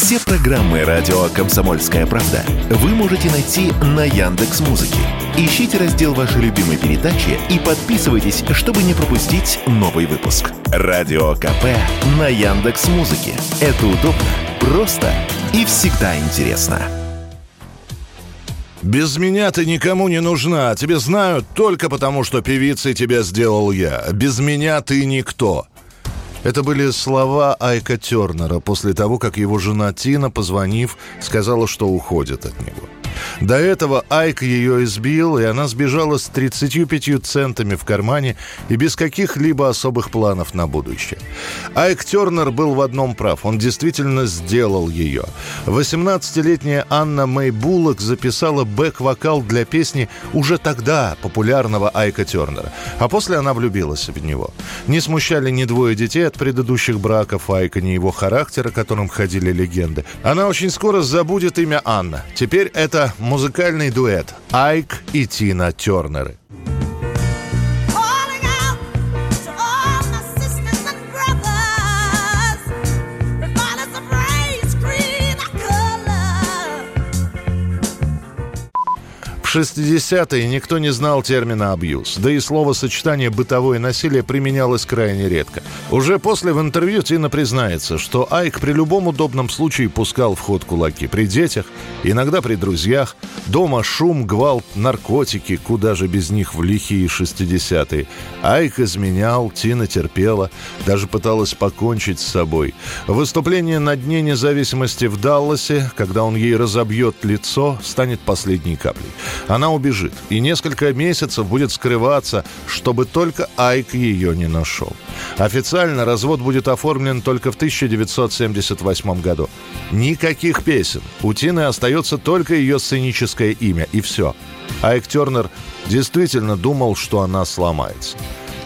Все программы радио Комсомольская правда вы можете найти на Яндекс Музыке. Ищите раздел вашей любимой передачи и подписывайтесь, чтобы не пропустить новый выпуск. Радио КП на Яндекс Музыке. Это удобно, просто и всегда интересно. Без меня ты никому не нужна. Тебе знают только потому, что певицей тебя сделал я. Без меня ты никто. Это были слова Айка Тернера после того, как его жена Тина, позвонив, сказала, что уходит от него. До этого Айк ее избил, и она сбежала с 35 центами в кармане и без каких-либо особых планов на будущее. Айк Тернер был в одном прав. Он действительно сделал ее. 18-летняя Анна Мэй Буллок записала бэк-вокал для песни уже тогда популярного Айка Тернера. А после она влюбилась в него. Не смущали ни двое детей от предыдущих браков Айка, ни его характера, которым ходили легенды. Она очень скоро забудет имя Анна. Теперь это музыкальный дуэт Айк и Тина Тернеры. В 60-е никто не знал термина «абьюз», да и словосочетание «бытовое насилие» применялось крайне редко. Уже после в интервью Тина признается, что Айк при любом удобном случае пускал в ход кулаки при детях, иногда при друзьях, дома шум, гвалт, наркотики, куда же без них в лихие 60-е. Айк изменял, Тина терпела, даже пыталась покончить с собой. Выступление на Дне независимости в Далласе, когда он ей разобьет лицо, станет последней каплей. Она убежит и несколько месяцев будет скрываться, чтобы только Айк ее не нашел. Официально развод будет оформлен только в 1978 году. Никаких песен. У Тины остается только ее сценическое имя, и все. Айк Тернер действительно думал, что она сломается.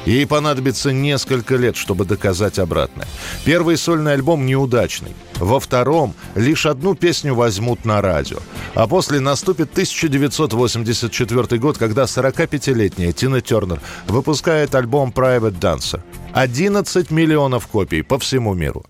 Ей понадобится несколько лет, чтобы доказать обратное. Первый сольный альбом неудачный. Во втором лишь одну песню возьмут на радио. А после наступит 1984 год, когда 45-летняя Тина Тернер выпускает альбом Private Dancer. 11 миллионов копий по всему миру.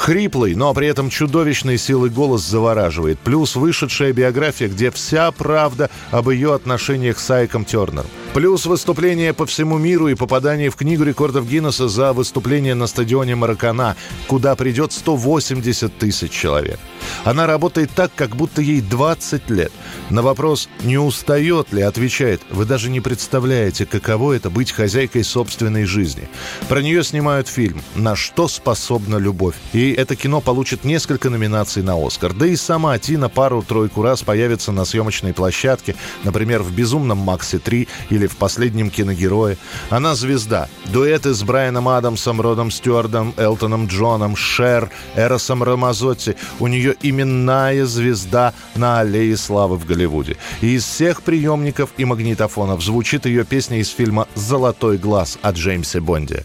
Хриплый, но при этом чудовищной силы голос завораживает. Плюс вышедшая биография, где вся правда об ее отношениях с Айком Тернером. Плюс выступление по всему миру и попадание в Книгу рекордов Гиннесса за выступление на стадионе Маракана, куда придет 180 тысяч человек. Она работает так, как будто ей 20 лет. На вопрос, не устает ли, отвечает, вы даже не представляете, каково это быть хозяйкой собственной жизни. Про нее снимают фильм «На что способна любовь». И это кино получит несколько номинаций на «Оскар». Да и сама Тина пару-тройку раз появится на съемочной площадке, например, в «Безумном Максе 3» или в «Последнем киногерое». Она звезда. Дуэты с Брайаном Адамсом, Родом Стюардом, Элтоном Джоном, Шер, Эросом Рамазотти. У нее именная звезда на аллее славы в Голливуде. И из всех приемников и магнитофонов звучит ее песня из фильма «Золотой глаз» от Джеймса Бонди.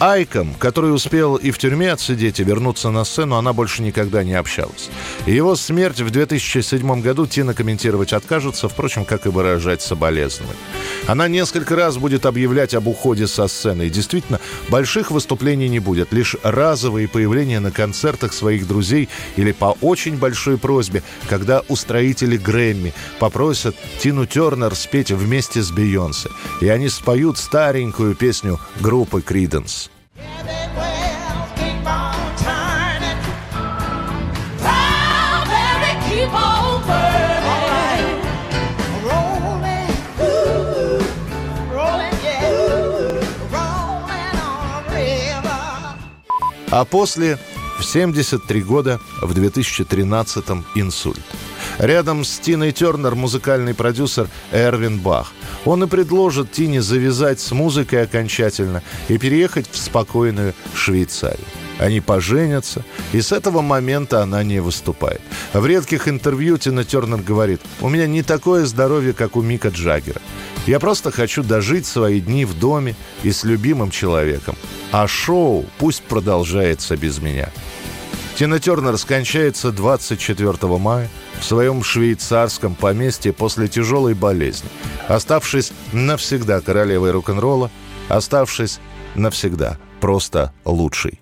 Айком, который успел и в тюрьме отсидеть, и вернуться на сцену, она больше никогда не общалась. Его смерть в 2007 году Тина комментировать откажется, впрочем, как и выражать соболезнования. Она несколько раз будет объявлять об уходе со сцены. И действительно, больших выступлений не будет. Лишь разовые появления на концертах своих друзей или по очень большой просьбе, когда устроители Грэмми попросят Тину Тернер спеть вместе с Бейонсе. И они споют старенькую песню группы Криденс. А после В 73 года, в 2013-м инсульт. Рядом с Тиной Тернер музыкальный продюсер Эрвин Бах. Он и предложит Тине завязать с музыкой окончательно и переехать в спокойную Швейцарию. Они поженятся, и с этого момента она не выступает. В редких интервью Тина Тернер говорит, «У меня не такое здоровье, как у Мика Джаггера. Я просто хочу дожить свои дни в доме и с любимым человеком. А шоу пусть продолжается без меня». Тина Тернер скончается 24 мая в своем швейцарском поместье после тяжелой болезни, оставшись навсегда королевой рок-н-ролла, оставшись навсегда просто лучшей.